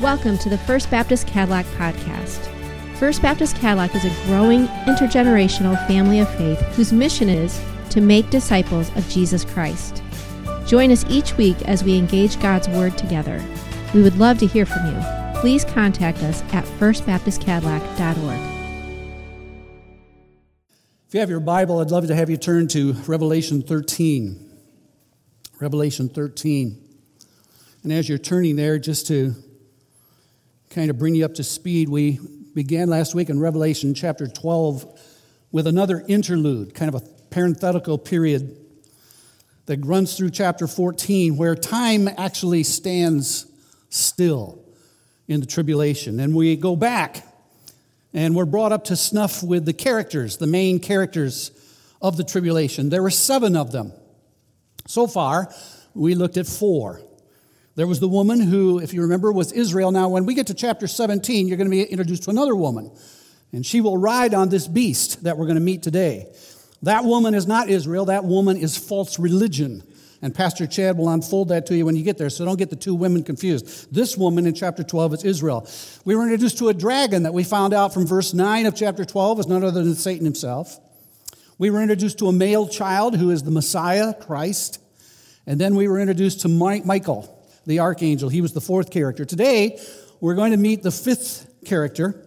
Welcome to the First Baptist Cadillac Podcast. First Baptist Cadillac is a growing intergenerational family of faith whose mission is to make disciples of Jesus Christ. Join us each week as we engage God's Word together. We would love to hear from you. Please contact us at firstbaptistcadillac.org. If you have your Bible, I'd love to have you turn to Revelation 13. Revelation 13. And as you're turning there, just to kind of bring you up to speed, we began last week in Revelation chapter 12 with another interlude, kind of a parenthetical period that runs through chapter 14, where time actually stands still in the tribulation. And we go back and we're brought up to snuff with the characters, the main characters of the tribulation. There were seven of them. So far, we looked at four. There was the woman who, if you remember, was Israel. Now, when we get to chapter 17, you're going to be introduced to another woman, and she will ride on this beast that we're going to meet today. That woman is not Israel, that woman is false religion. And Pastor Chad will unfold that to you when you get there, so don't get the two women confused. This woman in chapter 12 is Israel. We were introduced to a dragon that we found out from verse 9 of chapter 12 is none other than Satan himself. We were introduced to a male child who is the Messiah, Christ. And then we were introduced to Michael, the archangel. He was the fourth character. Today, we're going to meet the fifth character.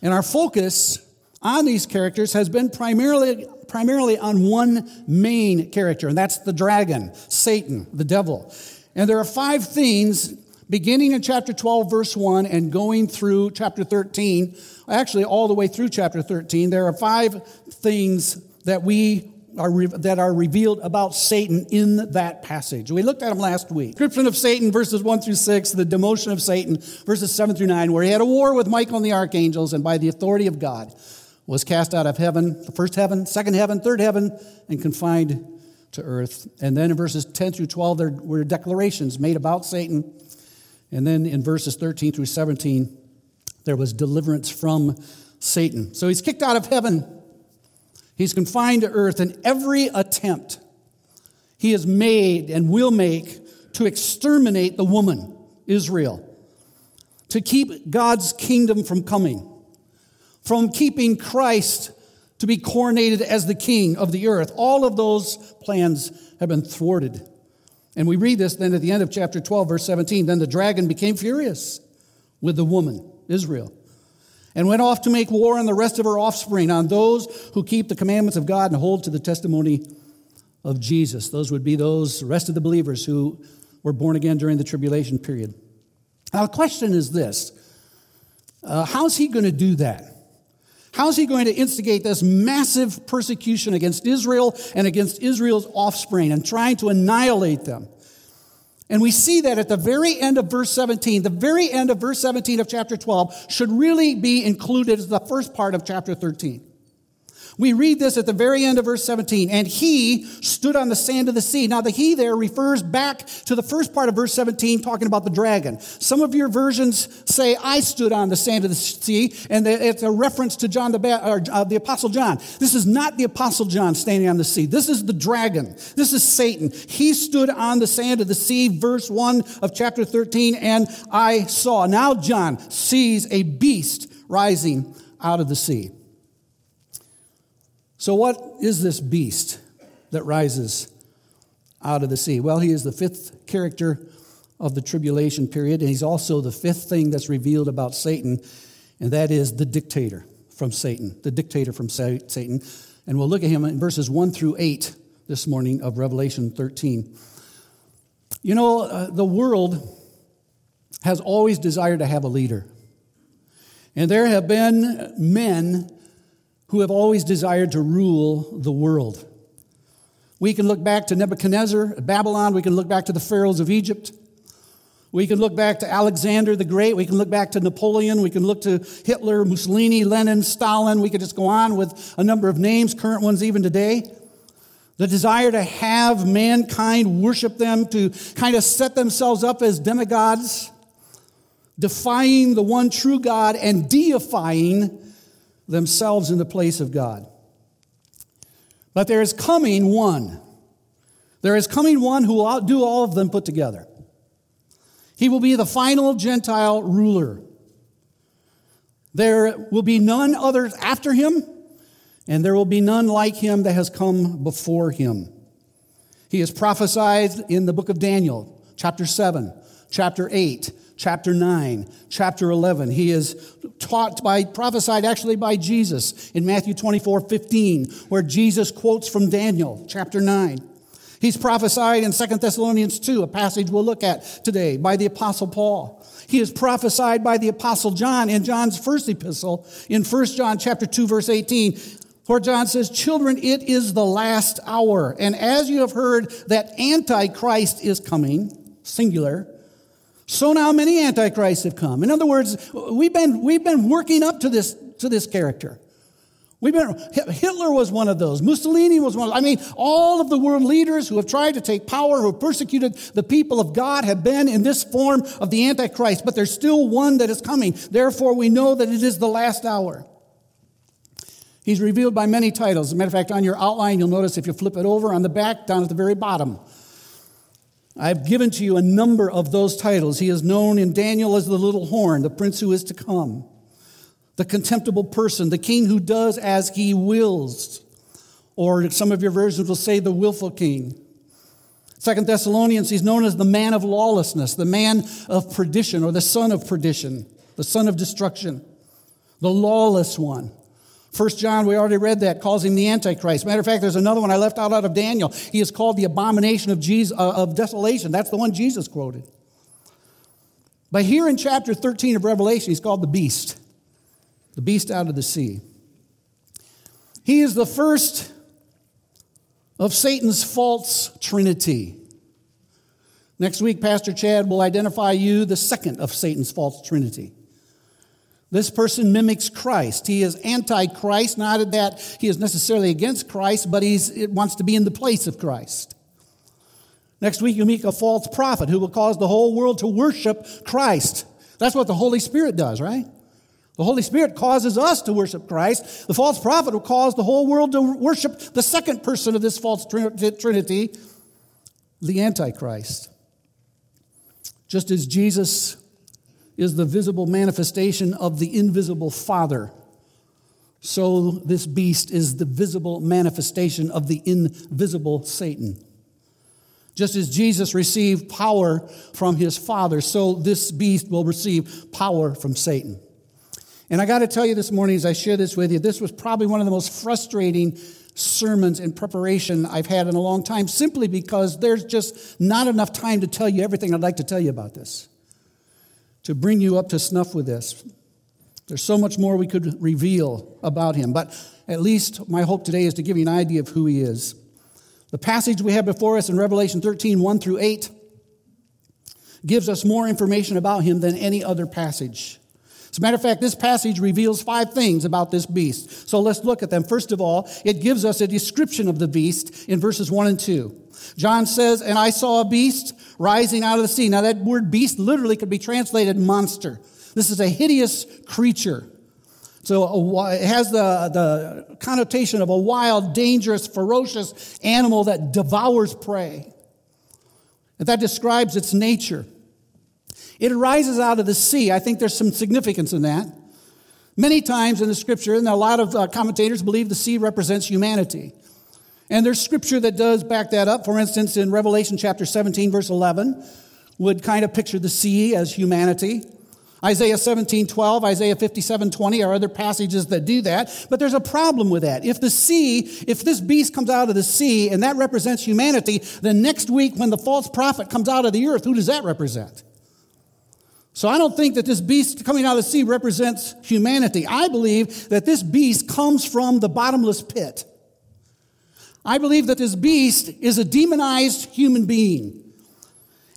And our focus on these characters has been primarily, primarily on one main character, and that's the dragon, Satan, the devil. And there are five themes beginning in chapter 12, verse 1, and going through chapter 13, actually, all the way through chapter 13. There are five things that we are re- that are revealed about Satan in that passage. We looked at them last week. Description of Satan, verses 1 through 6, the demotion of Satan, verses 7 through 9, where he had a war with Michael and the archangels, and by the authority of God was cast out of heaven, the first heaven, second heaven, third heaven, and confined to earth. And then in verses 10 through 12, there were declarations made about Satan. And then in verses 13 through 17, there was deliverance from Satan. So he's kicked out of heaven He's confined to earth, and every attempt he has made and will make to exterminate the woman, Israel, to keep God's kingdom from coming, from keeping Christ to be coronated as the king of the earth. All of those plans have been thwarted. And we read this then at the end of chapter 12, verse 17. Then the dragon became furious with the woman, Israel and went off to make war on the rest of her offspring, on those who keep the commandments of God and hold to the testimony of Jesus. Those would be those rest of the believers who were born again during the tribulation period. Now, the question is this uh, How's he going to do that? How's he going to instigate this massive persecution against Israel and against Israel's offspring and trying to annihilate them? And we see that at the very end of verse 17. The very end of verse 17 of chapter 12 should really be included as the first part of chapter 13. We read this at the very end of verse 17. And he stood on the sand of the sea. Now, the he there refers back to the first part of verse 17, talking about the dragon. Some of your versions say, I stood on the sand of the sea, and it's a reference to John the, ba- or, uh, the Apostle John. This is not the Apostle John standing on the sea. This is the dragon. This is Satan. He stood on the sand of the sea, verse 1 of chapter 13, and I saw. Now, John sees a beast rising out of the sea. So, what is this beast that rises out of the sea? Well, he is the fifth character of the tribulation period, and he's also the fifth thing that's revealed about Satan, and that is the dictator from Satan, the dictator from Satan. And we'll look at him in verses 1 through 8 this morning of Revelation 13. You know, uh, the world has always desired to have a leader. And there have been men who have always desired to rule the world. We can look back to Nebuchadnezzar, Babylon. We can look back to the pharaohs of Egypt. We can look back to Alexander the Great. We can look back to Napoleon. We can look to Hitler, Mussolini, Lenin, Stalin. We could just go on with a number of names, current ones even today. The desire to have mankind worship them, to kind of set themselves up as demigods, defying the one true God and deifying themselves in the place of God. But there is coming one. There is coming one who will outdo all of them put together. He will be the final Gentile ruler. There will be none others after him, and there will be none like him that has come before him. He is prophesied in the book of Daniel, chapter 7, chapter 8, chapter 9, chapter 11. He is taught by, prophesied actually by Jesus in Matthew 24, 15, where Jesus quotes from Daniel, chapter 9. He's prophesied in 2 Thessalonians 2, a passage we'll look at today, by the Apostle Paul. He is prophesied by the Apostle John in John's first epistle in 1 John chapter 2, verse 18, where John says, Children, it is the last hour. And as you have heard that Antichrist is coming, singular, so now many antichrists have come. In other words, we've been, we've been working up to this, to this character. We've been, Hitler was one of those. Mussolini was one of, I mean, all of the world leaders who have tried to take power, who have persecuted the people of God have been in this form of the Antichrist, but there's still one that is coming. Therefore, we know that it is the last hour. He's revealed by many titles. As a matter of fact, on your outline, you'll notice if you flip it over on the back, down at the very bottom, I've given to you a number of those titles. He is known in Daniel as the little horn, the prince who is to come, the contemptible person, the king who does as he wills, or some of your versions will say the willful king. Second Thessalonians, he's known as the man of lawlessness, the man of perdition, or the son of perdition, the son of destruction, the lawless one. First John, we already read that, calls him the Antichrist. Matter of fact, there's another one I left out out of Daniel. He is called the abomination of, Jesus, uh, of desolation. That's the one Jesus quoted. But here in chapter 13 of Revelation, he's called the beast, the beast out of the sea. He is the first of Satan's false trinity. Next week, Pastor Chad will identify you the second of Satan's false trinity. This person mimics Christ. He is anti-Christ, not that he is necessarily against Christ, but he wants to be in the place of Christ. Next week, you meet a false prophet who will cause the whole world to worship Christ. That's what the Holy Spirit does, right? The Holy Spirit causes us to worship Christ. The false prophet will cause the whole world to worship the second person of this false trinity, the Antichrist. Just as Jesus is the visible manifestation of the invisible Father. So this beast is the visible manifestation of the invisible Satan. Just as Jesus received power from his Father, so this beast will receive power from Satan. And I got to tell you this morning as I share this with you, this was probably one of the most frustrating sermons in preparation I've had in a long time, simply because there's just not enough time to tell you everything I'd like to tell you about this to bring you up to snuff with this. There's so much more we could reveal about him, but at least my hope today is to give you an idea of who he is. The passage we have before us in Revelation 13, 1 through 8, gives us more information about him than any other passage. As a matter of fact, this passage reveals five things about this beast. So let's look at them. First of all, it gives us a description of the beast in verses 1 and 2. John says, And I saw a beast rising out of the sea. Now, that word beast literally could be translated monster. This is a hideous creature. So it has the, the connotation of a wild, dangerous, ferocious animal that devours prey. And that describes its nature. It arises out of the sea. I think there's some significance in that. Many times in the scripture, and a lot of uh, commentators believe the sea represents humanity. And there's scripture that does back that up. For instance, in Revelation chapter 17, verse 11, would kind of picture the sea as humanity. Isaiah 17, 12, Isaiah 57, 20 are other passages that do that. But there's a problem with that. If the sea, if this beast comes out of the sea and that represents humanity, then next week when the false prophet comes out of the earth, who does that represent? So I don't think that this beast coming out of the sea represents humanity. I believe that this beast comes from the bottomless pit. I believe that this beast is a demonized human being.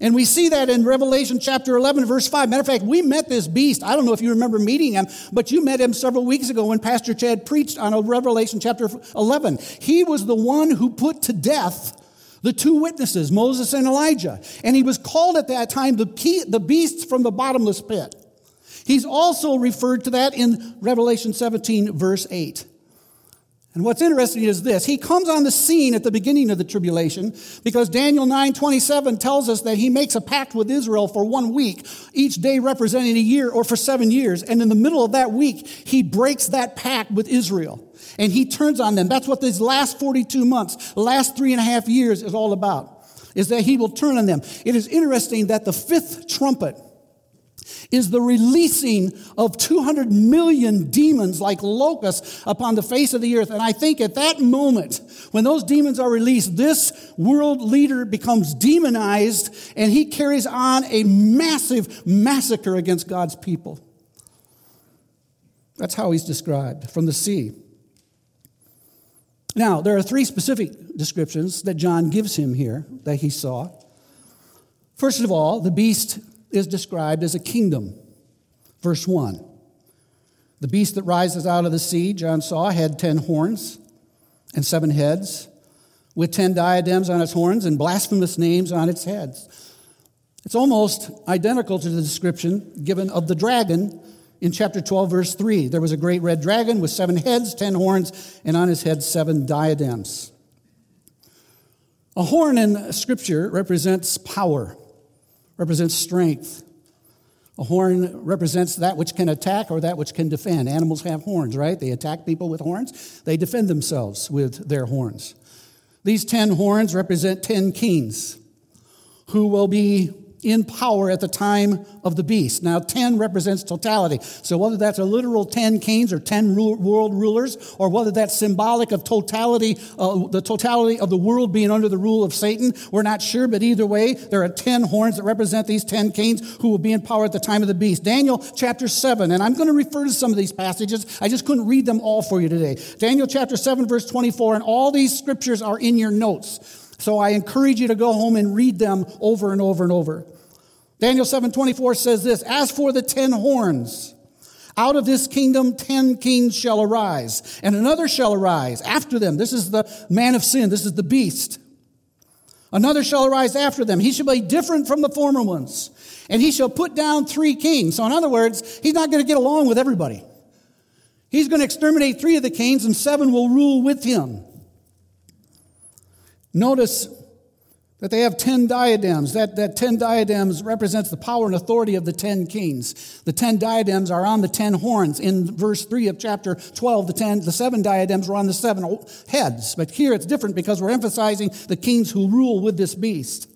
And we see that in Revelation chapter 11, verse 5. Matter of fact, we met this beast. I don't know if you remember meeting him, but you met him several weeks ago when Pastor Chad preached on Revelation chapter 11. He was the one who put to death the two witnesses, Moses and Elijah. And he was called at that time the, the beast from the bottomless pit. He's also referred to that in Revelation 17, verse 8. And what's interesting is this. He comes on the scene at the beginning of the tribulation because Daniel 9:27 tells us that he makes a pact with Israel for one week, each day representing a year or for 7 years. And in the middle of that week, he breaks that pact with Israel. And he turns on them. That's what these last 42 months, last three and a half years is all about, is that he will turn on them. It is interesting that the fifth trumpet is the releasing of 200 million demons like locusts upon the face of the earth. And I think at that moment, when those demons are released, this world leader becomes demonized and he carries on a massive massacre against God's people. That's how he's described from the sea. Now, there are three specific descriptions that John gives him here that he saw. First of all, the beast is described as a kingdom. Verse 1. The beast that rises out of the sea, John saw, had ten horns and seven heads, with ten diadems on its horns and blasphemous names on its heads. It's almost identical to the description given of the dragon in chapter 12, verse 3. There was a great red dragon with seven heads, ten horns, and on his head seven diadems. A horn in Scripture represents power represents strength. A horn represents that which can attack or that which can defend. Animals have horns, right? They attack people with horns, they defend themselves with their horns. These ten horns represent ten kings who will be in power at the time of the beast. Now, 10 represents totality. So, whether that's a literal 10 kings or 10 world rulers, or whether that's symbolic of totality, uh, the totality of the world being under the rule of Satan, we're not sure, but either way, there are 10 horns that represent these 10 kings who will be in power at the time of the beast. Daniel chapter 7, and I'm going to refer to some of these passages. I just couldn't read them all for you today. Daniel chapter 7, verse 24, and all these scriptures are in your notes. So I encourage you to go home and read them over and over and over. Daniel 7:24 says this, "As for the 10 horns, out of this kingdom 10 kings shall arise, and another shall arise after them. This is the man of sin, this is the beast. Another shall arise after them. He shall be different from the former ones, and he shall put down three kings." So in other words, he's not going to get along with everybody. He's going to exterminate three of the kings and seven will rule with him. Notice that they have 10 diadems. That, that 10 diadems represents the power and authority of the 10 kings. The 10 diadems are on the 10 horns. In verse 3 of chapter 12, the 10, the seven diadems are on the seven heads. But here it's different because we're emphasizing the kings who rule with this beast.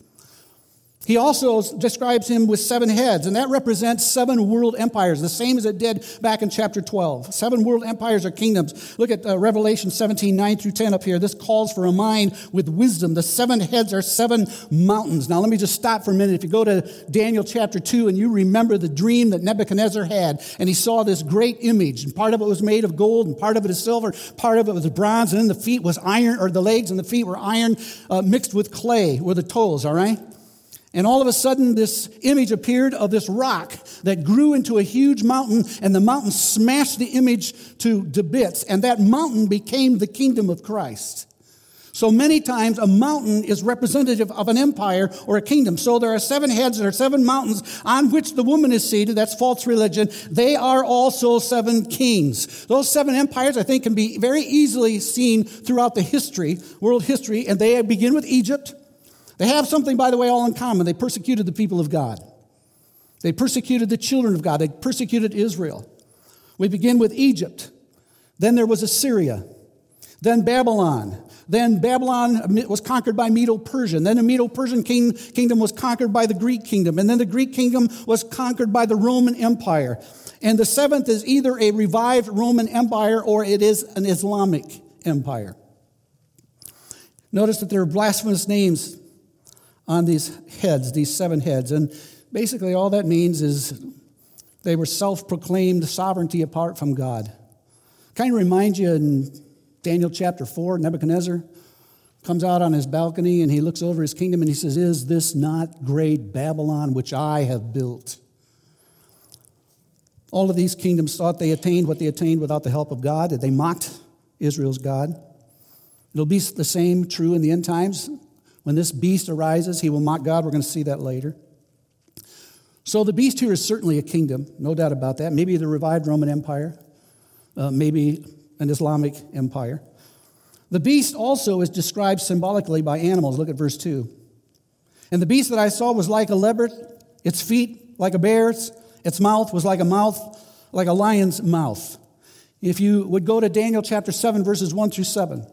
He also describes him with seven heads, and that represents seven world empires, the same as it did back in chapter 12. Seven world empires or kingdoms. Look at uh, Revelation 17, 9 through 10 up here. This calls for a mind with wisdom. The seven heads are seven mountains. Now, let me just stop for a minute. If you go to Daniel chapter 2 and you remember the dream that Nebuchadnezzar had, and he saw this great image, and part of it was made of gold, and part of it is silver, part of it was bronze, and then the feet was iron, or the legs and the feet were iron uh, mixed with clay, were the toes, all right? And all of a sudden, this image appeared of this rock that grew into a huge mountain, and the mountain smashed the image to, to bits, and that mountain became the kingdom of Christ. So many times, a mountain is representative of an empire or a kingdom. So there are seven heads, there are seven mountains on which the woman is seated. That's false religion. They are also seven kings. Those seven empires, I think, can be very easily seen throughout the history, world history, and they begin with Egypt. They have something, by the way, all in common. They persecuted the people of God. They persecuted the children of God. They persecuted Israel. We begin with Egypt. Then there was Assyria. Then Babylon. Then Babylon was conquered by Medo Persian. Then the Medo Persian king, kingdom was conquered by the Greek kingdom. And then the Greek kingdom was conquered by the Roman Empire. And the seventh is either a revived Roman Empire or it is an Islamic empire. Notice that there are blasphemous names on these heads, these seven heads. And basically, all that means is they were self proclaimed sovereignty apart from God. Kind of reminds you in Daniel chapter 4, Nebuchadnezzar comes out on his balcony and he looks over his kingdom and he says, Is this not great Babylon which I have built? All of these kingdoms thought they attained what they attained without the help of God, that they mocked Israel's God. It'll be the same true in the end times. When this beast arises, he will mock God. We're going to see that later. So the beast here is certainly a kingdom, no doubt about that. Maybe the revived Roman Empire, uh, maybe an Islamic empire. The beast also is described symbolically by animals. Look at verse 2. And the beast that I saw was like a leopard, its feet like a bear's, its mouth was like a mouth, like a lion's mouth. If you would go to Daniel chapter 7, verses 1 through 7,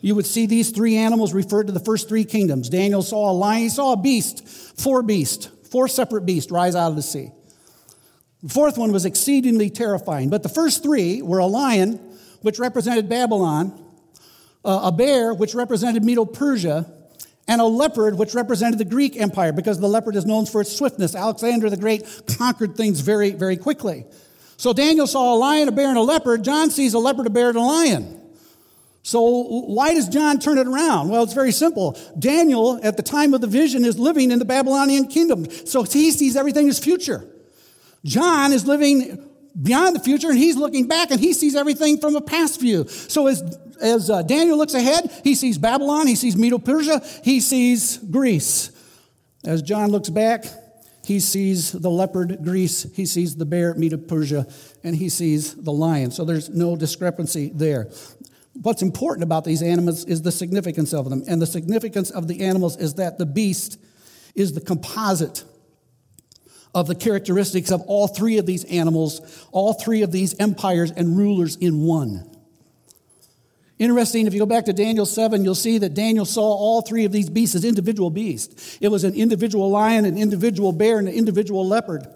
you would see these three animals referred to the first three kingdoms. Daniel saw a lion, he saw a beast, four beasts, four separate beasts rise out of the sea. The fourth one was exceedingly terrifying. But the first three were a lion, which represented Babylon, uh, a bear, which represented Medo Persia, and a leopard, which represented the Greek Empire, because the leopard is known for its swiftness. Alexander the Great conquered things very, very quickly. So Daniel saw a lion, a bear, and a leopard. John sees a leopard, a bear, and a lion. So why does John turn it around? Well, it's very simple. Daniel, at the time of the vision, is living in the Babylonian kingdom. So he sees everything as future. John is living beyond the future and he's looking back and he sees everything from a past view. So as, as uh, Daniel looks ahead, he sees Babylon, he sees Medo Persia, he sees Greece. As John looks back, he sees the leopard, Greece, he sees the bear, Medo Persia, and he sees the lion. So there's no discrepancy there. What's important about these animals is the significance of them. And the significance of the animals is that the beast is the composite of the characteristics of all three of these animals, all three of these empires and rulers in one. Interesting, if you go back to Daniel 7, you'll see that Daniel saw all three of these beasts as individual beasts. It was an individual lion, an individual bear, and an individual leopard.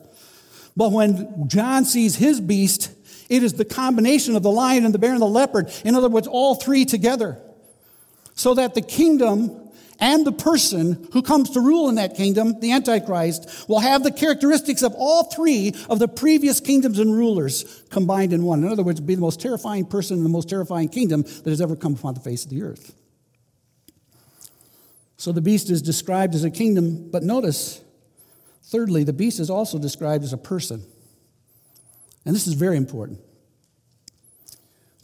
But when John sees his beast, it is the combination of the lion and the bear and the leopard. In other words, all three together. So that the kingdom and the person who comes to rule in that kingdom, the Antichrist, will have the characteristics of all three of the previous kingdoms and rulers combined in one. In other words, be the most terrifying person in the most terrifying kingdom that has ever come upon the face of the earth. So the beast is described as a kingdom, but notice, thirdly, the beast is also described as a person. And this is very important.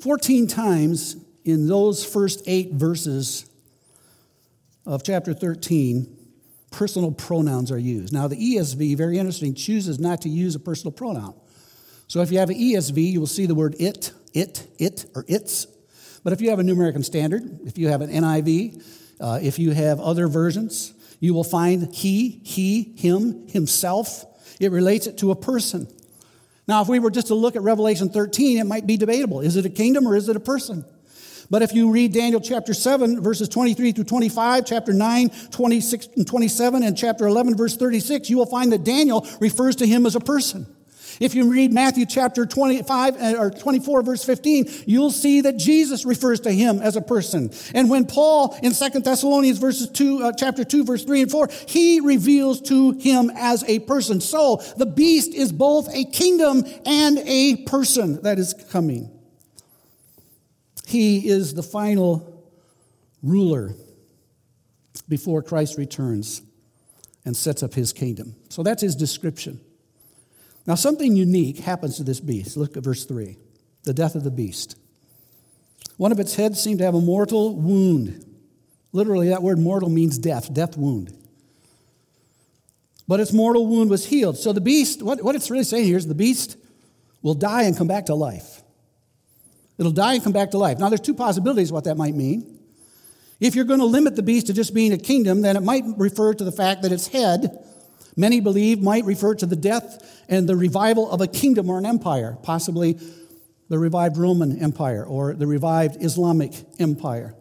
14 times in those first eight verses of chapter 13, personal pronouns are used. Now, the ESV, very interesting, chooses not to use a personal pronoun. So if you have an ESV, you will see the word it, it, it, or its. But if you have a New American Standard, if you have an NIV, uh, if you have other versions, you will find he, he, him, himself. It relates it to a person. Now, if we were just to look at Revelation 13, it might be debatable. Is it a kingdom or is it a person? But if you read Daniel chapter 7, verses 23 through 25, chapter 9, 26 and 27, and chapter 11, verse 36, you will find that Daniel refers to him as a person. If you read Matthew chapter 25 uh, or 24 verse 15, you'll see that Jesus refers to him as a person. And when Paul in 2 Thessalonians verses 2 uh, chapter 2 verse 3 and 4, he reveals to him as a person. So, the beast is both a kingdom and a person that is coming. He is the final ruler before Christ returns and sets up his kingdom. So that's his description. Now, something unique happens to this beast. Look at verse 3 the death of the beast. One of its heads seemed to have a mortal wound. Literally, that word mortal means death, death wound. But its mortal wound was healed. So the beast, what, what it's really saying here is the beast will die and come back to life. It'll die and come back to life. Now, there's two possibilities what that might mean. If you're going to limit the beast to just being a kingdom, then it might refer to the fact that its head, many believe, might refer to the death and the revival of a kingdom or an empire, possibly the revived Roman Empire or the revived Islamic Empire.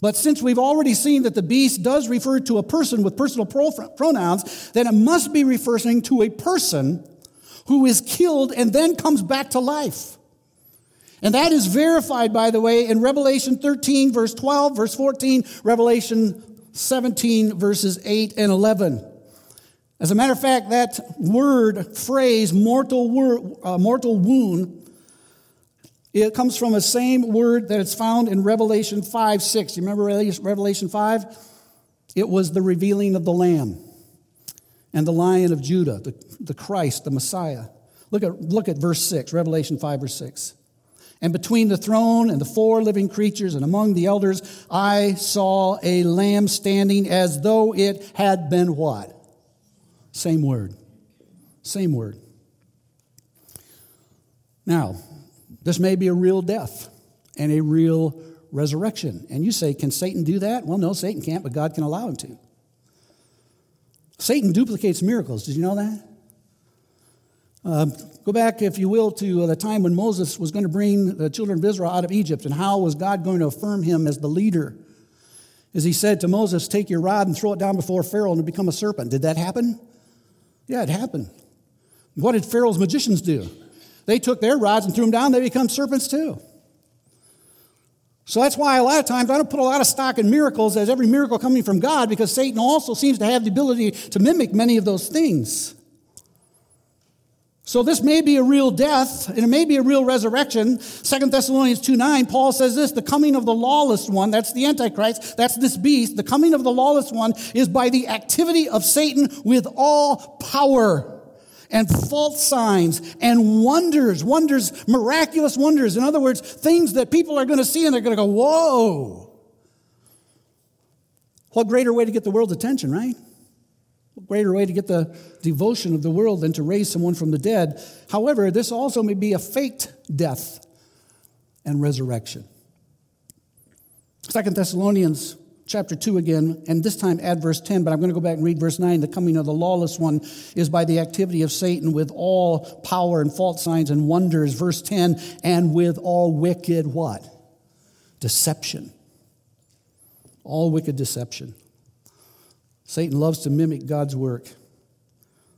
But since we've already seen that the beast does refer to a person with personal pronouns, then it must be referring to a person who is killed and then comes back to life. And that is verified, by the way, in Revelation 13, verse 12, verse 14, Revelation 17, verses 8 and 11. As a matter of fact, that word, phrase, mortal, word, uh, mortal wound, it comes from the same word that is found in Revelation 5, 6. You remember Revelation 5? It was the revealing of the Lamb and the Lion of Judah, the, the Christ, the Messiah. Look at, look at verse 6, Revelation 5, verse 6. And between the throne and the four living creatures and among the elders, I saw a lamb standing as though it had been what? Same word. Same word. Now, this may be a real death and a real resurrection. And you say, can Satan do that? Well, no, Satan can't, but God can allow him to. Satan duplicates miracles. Did you know that? Uh, go back, if you will, to the time when Moses was going to bring the children of Israel out of Egypt, and how was God going to affirm him as the leader? As he said to Moses, Take your rod and throw it down before Pharaoh and become a serpent. Did that happen? Yeah, it happened. What did Pharaoh's magicians do? They took their rods and threw them down, they become serpents too. So that's why a lot of times I don't put a lot of stock in miracles as every miracle coming from God because Satan also seems to have the ability to mimic many of those things. So this may be a real death and it may be a real resurrection. Second Thessalonians 2 9, Paul says this the coming of the lawless one, that's the Antichrist, that's this beast. The coming of the lawless one is by the activity of Satan with all power and false signs and wonders, wonders, miraculous wonders. In other words, things that people are going to see and they're going to go, whoa. What greater way to get the world's attention, right? Greater way to get the devotion of the world than to raise someone from the dead. However, this also may be a faked death and resurrection. Second Thessalonians chapter 2 again, and this time add verse 10, but I'm going to go back and read verse 9. The coming of the lawless one is by the activity of Satan with all power and false signs and wonders. Verse 10, and with all wicked what? Deception. All wicked deception. Satan loves to mimic God's work.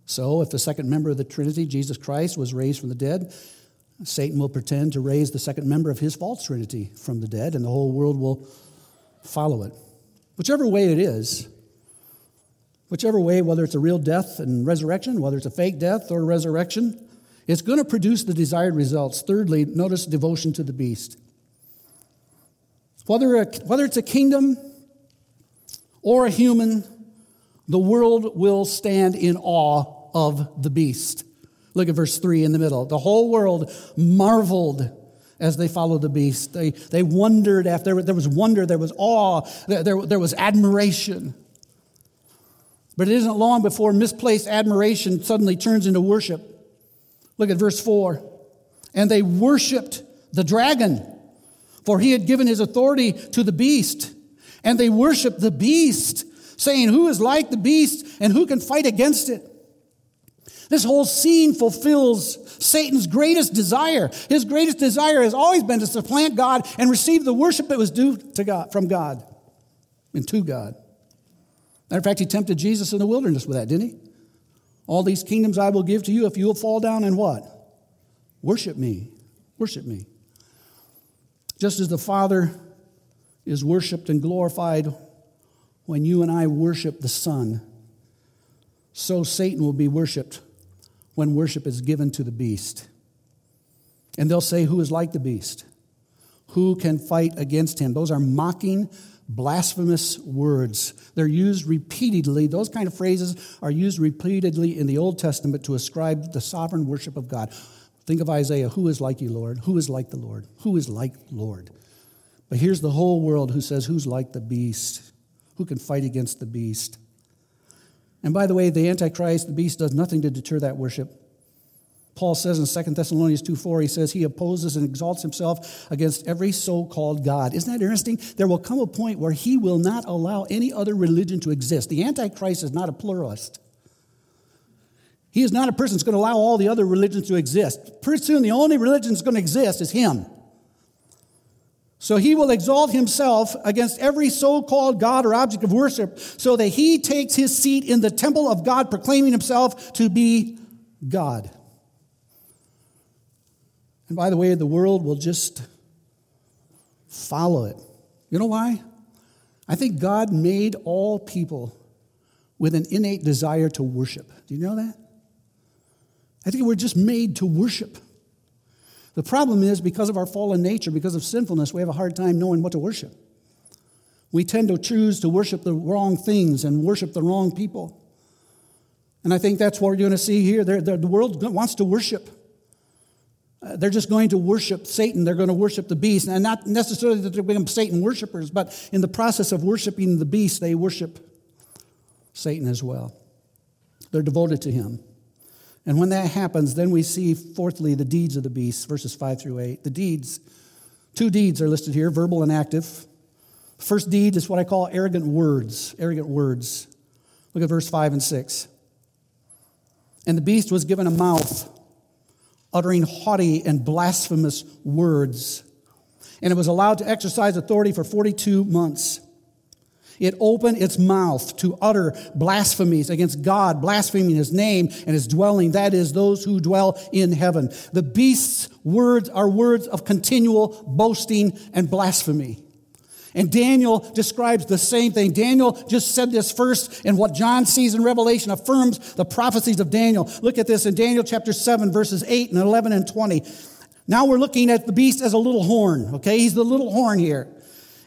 So, if the second member of the Trinity, Jesus Christ, was raised from the dead, Satan will pretend to raise the second member of his false Trinity from the dead, and the whole world will follow it. Whichever way it is, whichever way, whether it's a real death and resurrection, whether it's a fake death or resurrection, it's going to produce the desired results. Thirdly, notice devotion to the beast. Whether, a, whether it's a kingdom or a human, the world will stand in awe of the beast. Look at verse 3 in the middle. The whole world marveled as they followed the beast. They, they wondered after, there was wonder, there was awe, there, there, there was admiration. But it isn't long before misplaced admiration suddenly turns into worship. Look at verse 4. And they worshiped the dragon, for he had given his authority to the beast. And they worshiped the beast saying, Who is like the beast and who can fight against it? This whole scene fulfills Satan's greatest desire. His greatest desire has always been to supplant God and receive the worship that was due to God, from God and to God. Matter of fact, he tempted Jesus in the wilderness with that, didn't he? All these kingdoms I will give to you if you will fall down and what? Worship me. Worship me. Just as the Father is worshiped and glorified when you and I worship the Son, so Satan will be worshiped when worship is given to the beast. And they'll say, Who is like the beast? Who can fight against him? Those are mocking, blasphemous words. They're used repeatedly. Those kind of phrases are used repeatedly in the Old Testament to ascribe the sovereign worship of God. Think of Isaiah Who is like you, Lord? Who is like the Lord? Who is like Lord? But here's the whole world who says, Who's like the beast? Who can fight against the beast? And by the way, the Antichrist, the beast, does nothing to deter that worship. Paul says in 2 Thessalonians 2 4, he says, He opposes and exalts himself against every so called God. Isn't that interesting? There will come a point where he will not allow any other religion to exist. The Antichrist is not a pluralist. He is not a person that's going to allow all the other religions to exist. Pretty soon, the only religion that's going to exist is him. So he will exalt himself against every so called God or object of worship, so that he takes his seat in the temple of God, proclaiming himself to be God. And by the way, the world will just follow it. You know why? I think God made all people with an innate desire to worship. Do you know that? I think we're just made to worship. The problem is because of our fallen nature, because of sinfulness, we have a hard time knowing what to worship. We tend to choose to worship the wrong things and worship the wrong people. And I think that's what we're going to see here. They're, they're, the world wants to worship. Uh, they're just going to worship Satan. They're going to worship the beast. And not necessarily that they become Satan worshipers, but in the process of worshiping the beast, they worship Satan as well. They're devoted to him. And when that happens, then we see, fourthly, the deeds of the beast, verses 5 through 8. The deeds Two deeds are listed here verbal and active. First deed is what I call arrogant words. Arrogant words. Look at verse 5 and 6. And the beast was given a mouth, uttering haughty and blasphemous words. And it was allowed to exercise authority for 42 months. It opened its mouth to utter blasphemies against God, blaspheming his name and his dwelling, that is, those who dwell in heaven. The beast's words are words of continual boasting and blasphemy. And Daniel describes the same thing. Daniel just said this first, and what John sees in Revelation affirms the prophecies of Daniel. Look at this in Daniel chapter 7, verses 8 and 11 and 20. Now we're looking at the beast as a little horn, okay? He's the little horn here.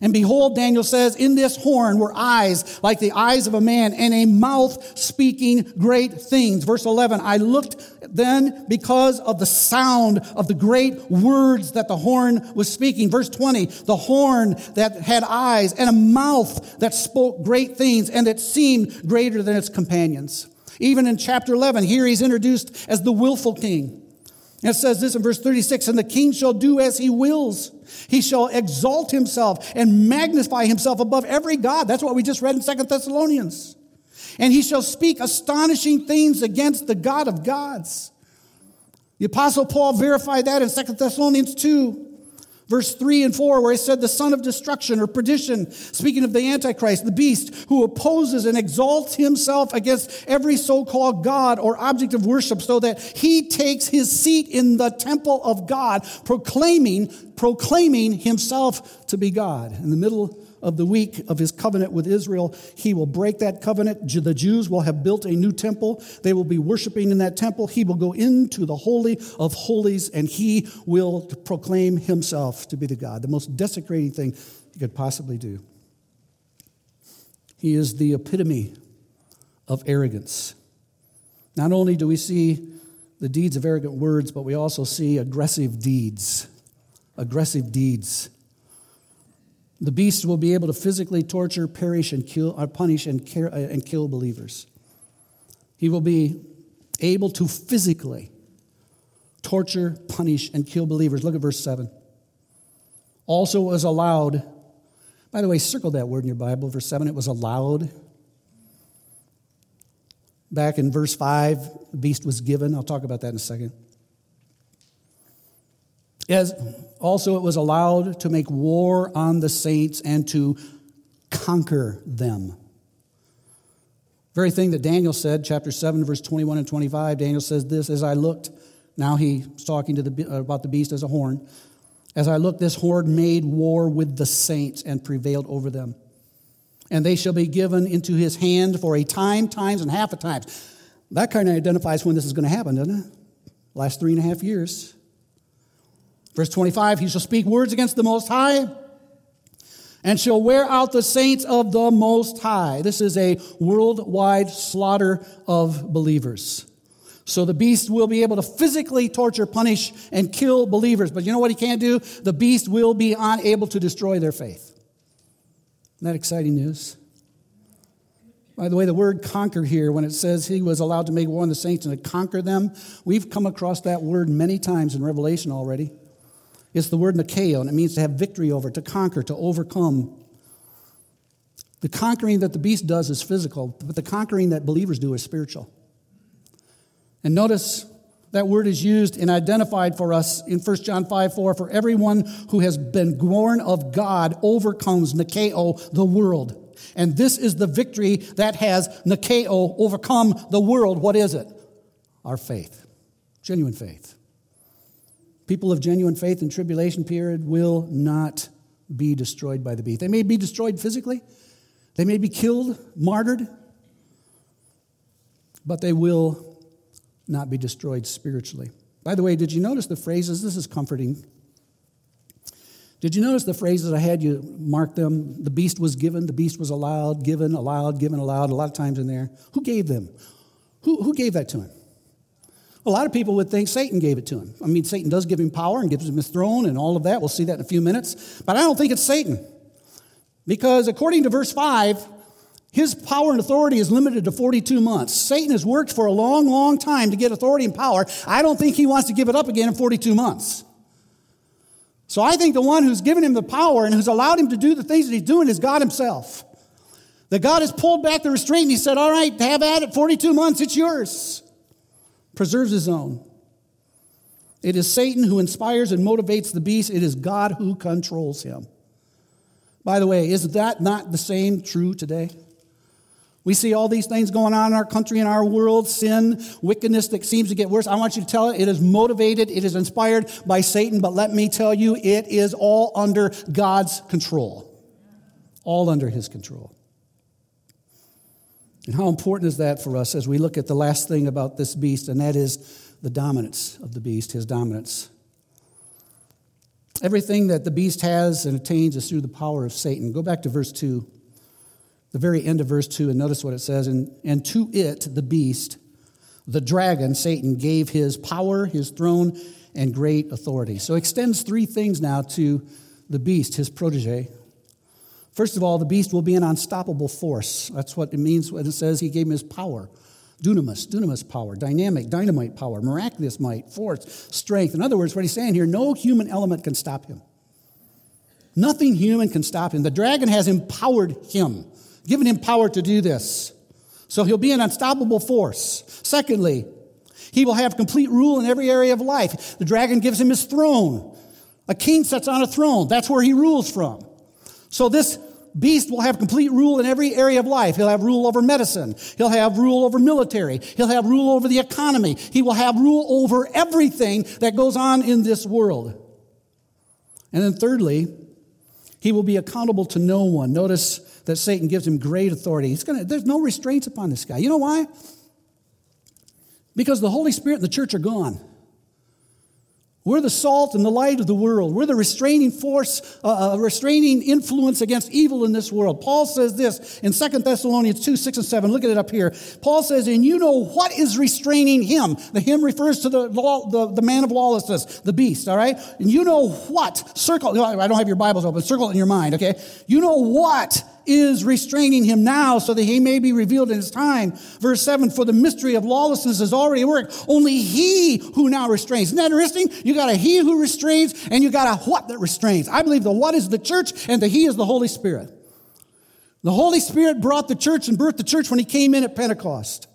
And behold, Daniel says, in this horn were eyes like the eyes of a man and a mouth speaking great things. Verse 11, I looked then because of the sound of the great words that the horn was speaking. Verse 20, the horn that had eyes and a mouth that spoke great things and that seemed greater than its companions. Even in chapter 11, here he's introduced as the willful king. It says this in verse 36 And the king shall do as he wills. He shall exalt himself and magnify himself above every God. That's what we just read in Second Thessalonians. And he shall speak astonishing things against the God of gods. The apostle Paul verified that in Second Thessalonians 2. Verse 3 and 4, where he said, The son of destruction or perdition, speaking of the Antichrist, the beast, who opposes and exalts himself against every so called God or object of worship, so that he takes his seat in the temple of God, proclaiming, proclaiming himself to be God. In the middle of the week of his covenant with Israel, he will break that covenant. The Jews will have built a new temple. They will be worshiping in that temple. He will go into the Holy of Holies and he will proclaim himself to be the God, the most desecrating thing he could possibly do. He is the epitome of arrogance. Not only do we see the deeds of arrogant words, but we also see aggressive deeds. Aggressive deeds. The beast will be able to physically torture, perish, and kill, uh, punish and, care, uh, and kill believers. He will be able to physically torture, punish, and kill believers. Look at verse 7. Also was allowed, by the way, circle that word in your Bible, verse 7. It was allowed. Back in verse 5, the beast was given. I'll talk about that in a second. As also, it was allowed to make war on the saints and to conquer them. Very thing that Daniel said, chapter 7, verse 21 and 25, Daniel says this As I looked, now he's talking to the, uh, about the beast as a horn. As I looked, this horde made war with the saints and prevailed over them. And they shall be given into his hand for a time, times, and half a time. That kind of identifies when this is going to happen, doesn't it? Last three and a half years. Verse 25, he shall speak words against the Most High and shall wear out the saints of the Most High. This is a worldwide slaughter of believers. So the beast will be able to physically torture, punish, and kill believers. But you know what he can't do? The beast will be unable to destroy their faith. Isn't that exciting news? By the way, the word conquer here, when it says he was allowed to make war on the saints and to conquer them, we've come across that word many times in Revelation already. It's the word Nikeo, and it means to have victory over, to conquer, to overcome. The conquering that the beast does is physical, but the conquering that believers do is spiritual. And notice that word is used and identified for us in 1 John 5 4. For everyone who has been born of God overcomes Nikeo, the world. And this is the victory that has Nikeo overcome the world. What is it? Our faith, genuine faith. People of genuine faith in tribulation period will not be destroyed by the beast. They may be destroyed physically, they may be killed, martyred, but they will not be destroyed spiritually. By the way, did you notice the phrases? This is comforting. Did you notice the phrases I had you mark them? The beast was given, the beast was allowed, given, allowed, given, allowed, a lot of times in there. Who gave them? Who, who gave that to him? A lot of people would think Satan gave it to him. I mean, Satan does give him power and gives him his throne and all of that. We'll see that in a few minutes. But I don't think it's Satan. Because according to verse 5, his power and authority is limited to 42 months. Satan has worked for a long, long time to get authority and power. I don't think he wants to give it up again in 42 months. So I think the one who's given him the power and who's allowed him to do the things that he's doing is God himself. That God has pulled back the restraint and he said, All right, have at it, 42 months, it's yours. Preserves his own. It is Satan who inspires and motivates the beast, it is God who controls him. By the way, is that not the same true today? We see all these things going on in our country, in our world, sin, wickedness that seems to get worse. I want you to tell it, it is motivated, it is inspired by Satan, but let me tell you, it is all under God's control. All under his control. And how important is that for us as we look at the last thing about this beast, and that is the dominance of the beast, his dominance. Everything that the beast has and attains is through the power of Satan. Go back to verse 2 the very end of verse 2, and notice what it says. And, and to it, the beast, the dragon, Satan, gave his power, his throne, and great authority. So extends three things now to the beast, his protege. First of all, the beast will be an unstoppable force. That's what it means when it says he gave him his power. Dunamis, dunamis power, dynamic, dynamite power, miraculous might, force, strength. In other words, what he's saying here, no human element can stop him. Nothing human can stop him. The dragon has empowered him given him power to do this. So he'll be an unstoppable force. Secondly, he will have complete rule in every area of life. The dragon gives him his throne. A king sits on a throne. That's where he rules from. So this beast will have complete rule in every area of life. He'll have rule over medicine. He'll have rule over military. He'll have rule over the economy. He will have rule over everything that goes on in this world. And then thirdly, he will be accountable to no one. Notice that Satan gives him great authority. He's gonna, there's no restraints upon this guy. You know why? Because the Holy Spirit and the church are gone. We're the salt and the light of the world. We're the restraining force, uh, uh, restraining influence against evil in this world. Paul says this in 2 Thessalonians 2, 6 and 7. Look at it up here. Paul says, and you know what is restraining him. The him refers to the, law, the, the man of lawlessness, the beast, all right? And you know what, circle, I don't have your Bibles open, circle it in your mind, okay? You know what is restraining him now so that he may be revealed in his time. Verse 7 For the mystery of lawlessness is already worked. Only he who now restrains. Isn't that interesting? You got a he who restrains and you got a what that restrains. I believe the what is the church and the he is the Holy Spirit. The Holy Spirit brought the church and birthed the church when he came in at Pentecost.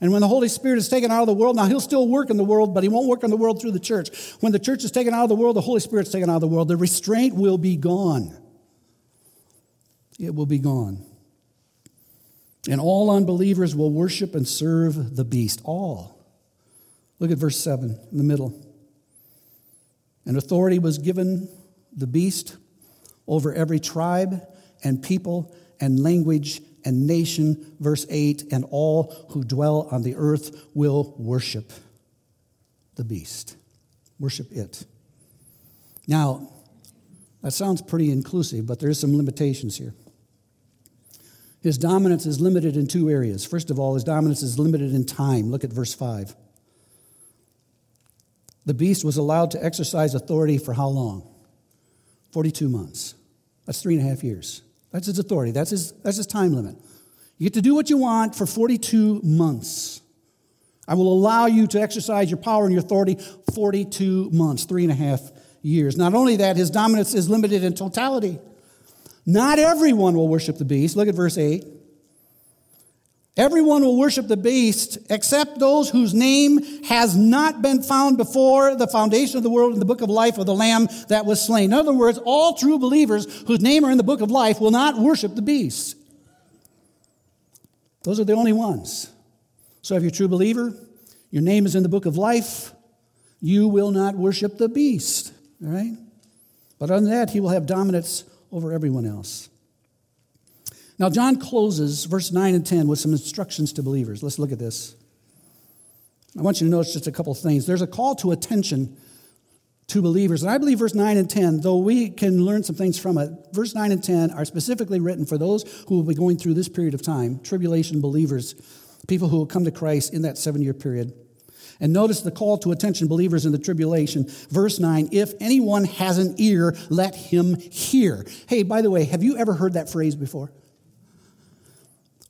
And when the Holy Spirit is taken out of the world, now he'll still work in the world, but he won't work in the world through the church. When the church is taken out of the world, the Holy Spirit's taken out of the world. The restraint will be gone it will be gone. And all unbelievers will worship and serve the beast. All. Look at verse 7 in the middle. And authority was given the beast over every tribe and people and language and nation. Verse 8 And all who dwell on the earth will worship the beast. Worship it. Now, that sounds pretty inclusive, but there's some limitations here. His dominance is limited in two areas. First of all, his dominance is limited in time. Look at verse 5. The beast was allowed to exercise authority for how long? 42 months. That's three and a half years. That's his authority. That's his, that's his time limit. You get to do what you want for 42 months. I will allow you to exercise your power and your authority 42 months, three and a half years. Not only that, his dominance is limited in totality. Not everyone will worship the beast. Look at verse 8. Everyone will worship the beast except those whose name has not been found before the foundation of the world in the book of life of the Lamb that was slain. In other words, all true believers whose name are in the book of life will not worship the beast. Those are the only ones. So if you're a true believer, your name is in the book of life, you will not worship the beast. All right? But other than that, he will have dominance over everyone else. Now, John closes verse 9 and 10 with some instructions to believers. Let's look at this. I want you to notice just a couple things. There's a call to attention to believers. And I believe verse 9 and 10, though we can learn some things from it, verse 9 and 10 are specifically written for those who will be going through this period of time, tribulation believers, people who will come to Christ in that seven year period. And notice the call to attention, believers in the tribulation. Verse 9 If anyone has an ear, let him hear. Hey, by the way, have you ever heard that phrase before?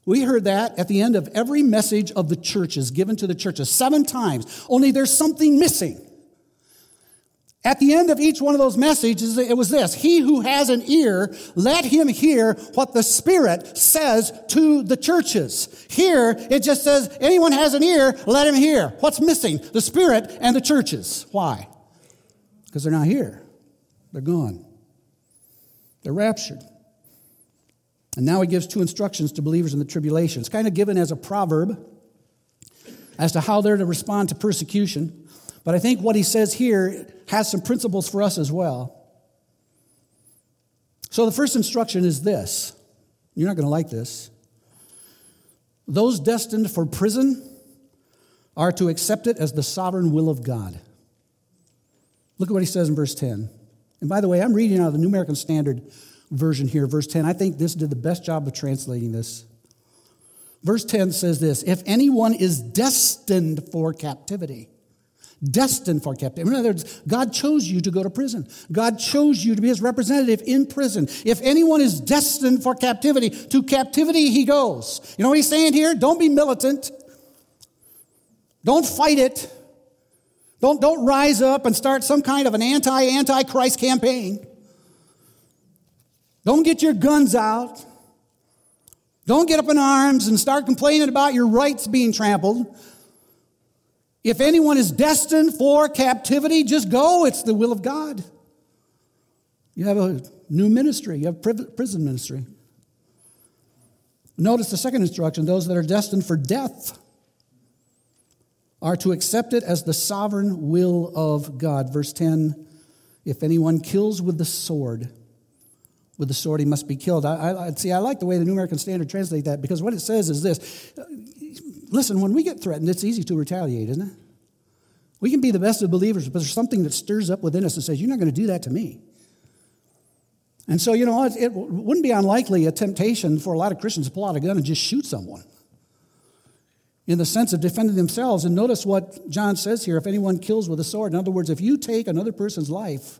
We heard that at the end of every message of the churches given to the churches seven times, only there's something missing. At the end of each one of those messages, it was this He who has an ear, let him hear what the Spirit says to the churches. Here, it just says, anyone has an ear, let him hear. What's missing? The Spirit and the churches. Why? Because they're not here, they're gone, they're raptured. And now he gives two instructions to believers in the tribulation. It's kind of given as a proverb as to how they're to respond to persecution. But I think what he says here has some principles for us as well. So the first instruction is this you're not going to like this. Those destined for prison are to accept it as the sovereign will of God. Look at what he says in verse 10. And by the way, I'm reading out of the New American Standard version here, verse 10. I think this did the best job of translating this. Verse 10 says this If anyone is destined for captivity, destined for captivity. In other words, God chose you to go to prison. God chose you to be his representative in prison. If anyone is destined for captivity, to captivity he goes. You know what he's saying here? Don't be militant. Don't fight it. Don't, don't rise up and start some kind of an anti anti Christ campaign. Don't get your guns out. Don't get up in arms and start complaining about your rights being trampled. If anyone is destined for captivity, just go. It's the will of God. You have a new ministry, you have prison ministry. Notice the second instruction those that are destined for death are to accept it as the sovereign will of God. Verse 10 If anyone kills with the sword, with the sword he must be killed. I, I, see, I like the way the New American Standard translate that because what it says is this listen, when we get threatened, it's easy to retaliate, isn't it? We can be the best of believers, but there's something that stirs up within us and says, You're not going to do that to me. And so, you know, it, it wouldn't be unlikely a temptation for a lot of Christians to pull out a gun and just shoot someone in the sense of defending themselves. And notice what John says here if anyone kills with a sword, in other words, if you take another person's life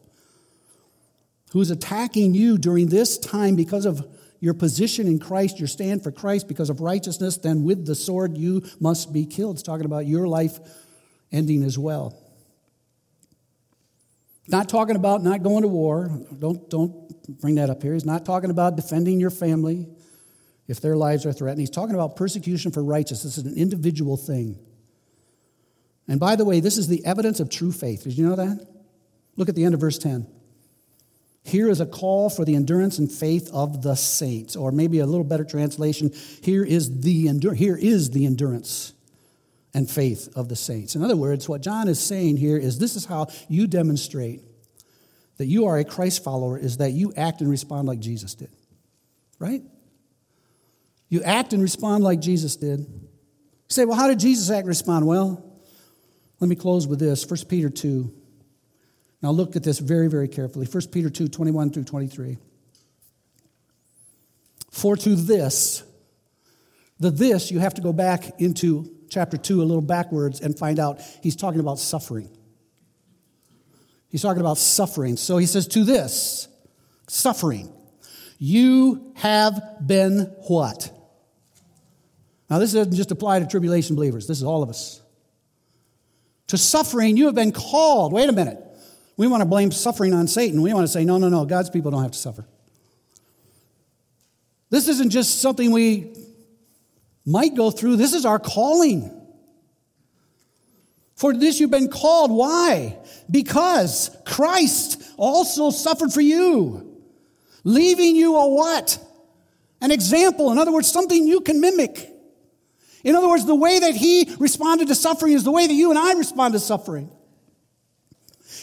who's attacking you during this time because of your position in Christ, your stand for Christ, because of righteousness, then with the sword you must be killed. It's talking about your life ending as well. Not talking about not going to war. Don't, don't bring that up here. He's not talking about defending your family if their lives are threatened. He's talking about persecution for righteousness. This is an individual thing. And by the way, this is the evidence of true faith. Did you know that? Look at the end of verse 10. Here is a call for the endurance and faith of the saints, or maybe a little better translation, here is the, endur- here is the endurance and faith of the saints. In other words, what John is saying here is this is how you demonstrate that you are a Christ follower is that you act and respond like Jesus did. Right? You act and respond like Jesus did. You say, well, how did Jesus act and respond? Well, let me close with this 1 Peter 2. Now look at this very, very carefully. 1 Peter 2 21 through 23. For to this, the this, you have to go back into chapter 2 a little backwards and find out he's talking about suffering. He's talking about suffering. So he says, To this, suffering, you have been what? Now, this doesn't just apply to tribulation believers, this is all of us. To suffering, you have been called. Wait a minute. We want to blame suffering on Satan. We want to say, no, no, no, God's people don't have to suffer. This isn't just something we might go through, this is our calling. For this you've been called. Why? Because Christ also suffered for you, leaving you a what? An example. In other words, something you can mimic. In other words, the way that he responded to suffering is the way that you and I respond to suffering.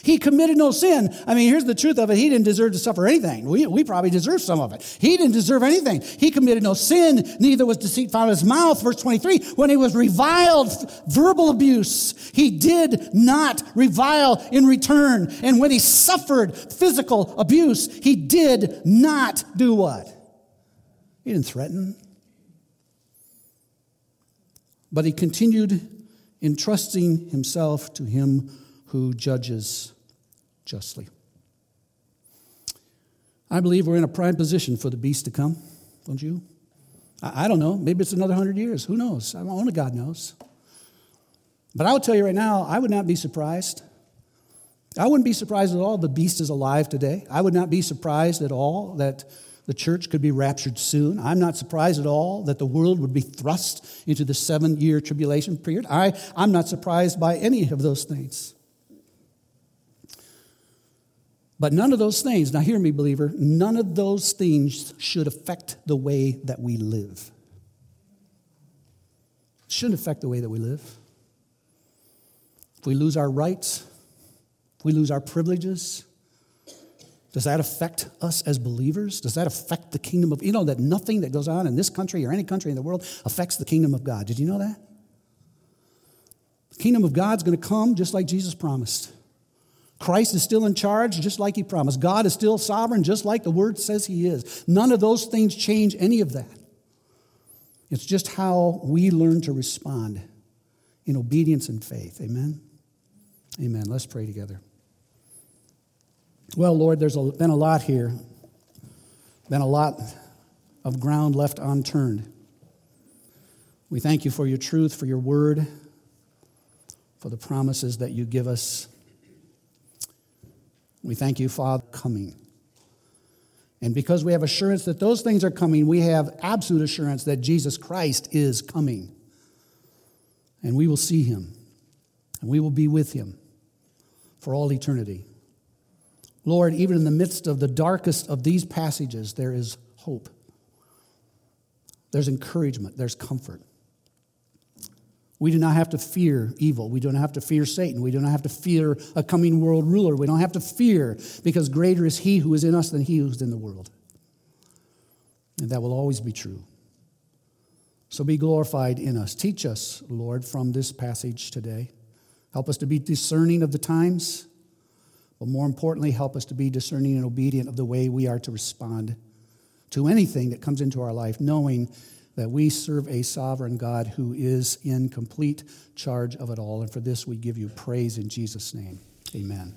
He committed no sin. I mean, here's the truth of it. He didn't deserve to suffer anything. We, we probably deserve some of it. He didn't deserve anything. He committed no sin, neither was deceit found in his mouth. Verse 23, when he was reviled, verbal abuse, he did not revile in return. And when he suffered physical abuse, he did not do what? He didn't threaten. But he continued entrusting himself to him who judges justly. I believe we're in a prime position for the beast to come, don't you? I, I don't know. Maybe it's another hundred years. Who knows? Only God knows. But I will tell you right now, I would not be surprised I wouldn't be surprised at all the beast is alive today. I would not be surprised at all that the church could be raptured soon. I'm not surprised at all that the world would be thrust into the seven year tribulation period. I, I'm not surprised by any of those things. But none of those things, now hear me, believer, none of those things should affect the way that we live. Shouldn't affect the way that we live. If we lose our rights, if we lose our privileges, does that affect us as believers? Does that affect the kingdom of, you know, that nothing that goes on in this country or any country in the world affects the kingdom of God? Did you know that? The kingdom of God's going to come just like Jesus promised. Christ is still in charge, just like he promised. God is still sovereign, just like the word says he is. None of those things change any of that. It's just how we learn to respond in obedience and faith. Amen? Amen. Let's pray together. Well, Lord, there's been a lot here, been a lot of ground left unturned. We thank you for your truth, for your word, for the promises that you give us. We thank you, Father, coming. And because we have assurance that those things are coming, we have absolute assurance that Jesus Christ is coming. And we will see him, and we will be with him for all eternity. Lord, even in the midst of the darkest of these passages, there is hope. There's encouragement, there's comfort. We do not have to fear evil. We don't have to fear Satan. We do not have to fear a coming world ruler. We don't have to fear because greater is he who is in us than he who is in the world. And that will always be true. So be glorified in us. Teach us, Lord, from this passage today. Help us to be discerning of the times, but more importantly, help us to be discerning and obedient of the way we are to respond to anything that comes into our life, knowing that we serve a sovereign God who is in complete charge of it all. And for this, we give you praise in Jesus' name. Amen.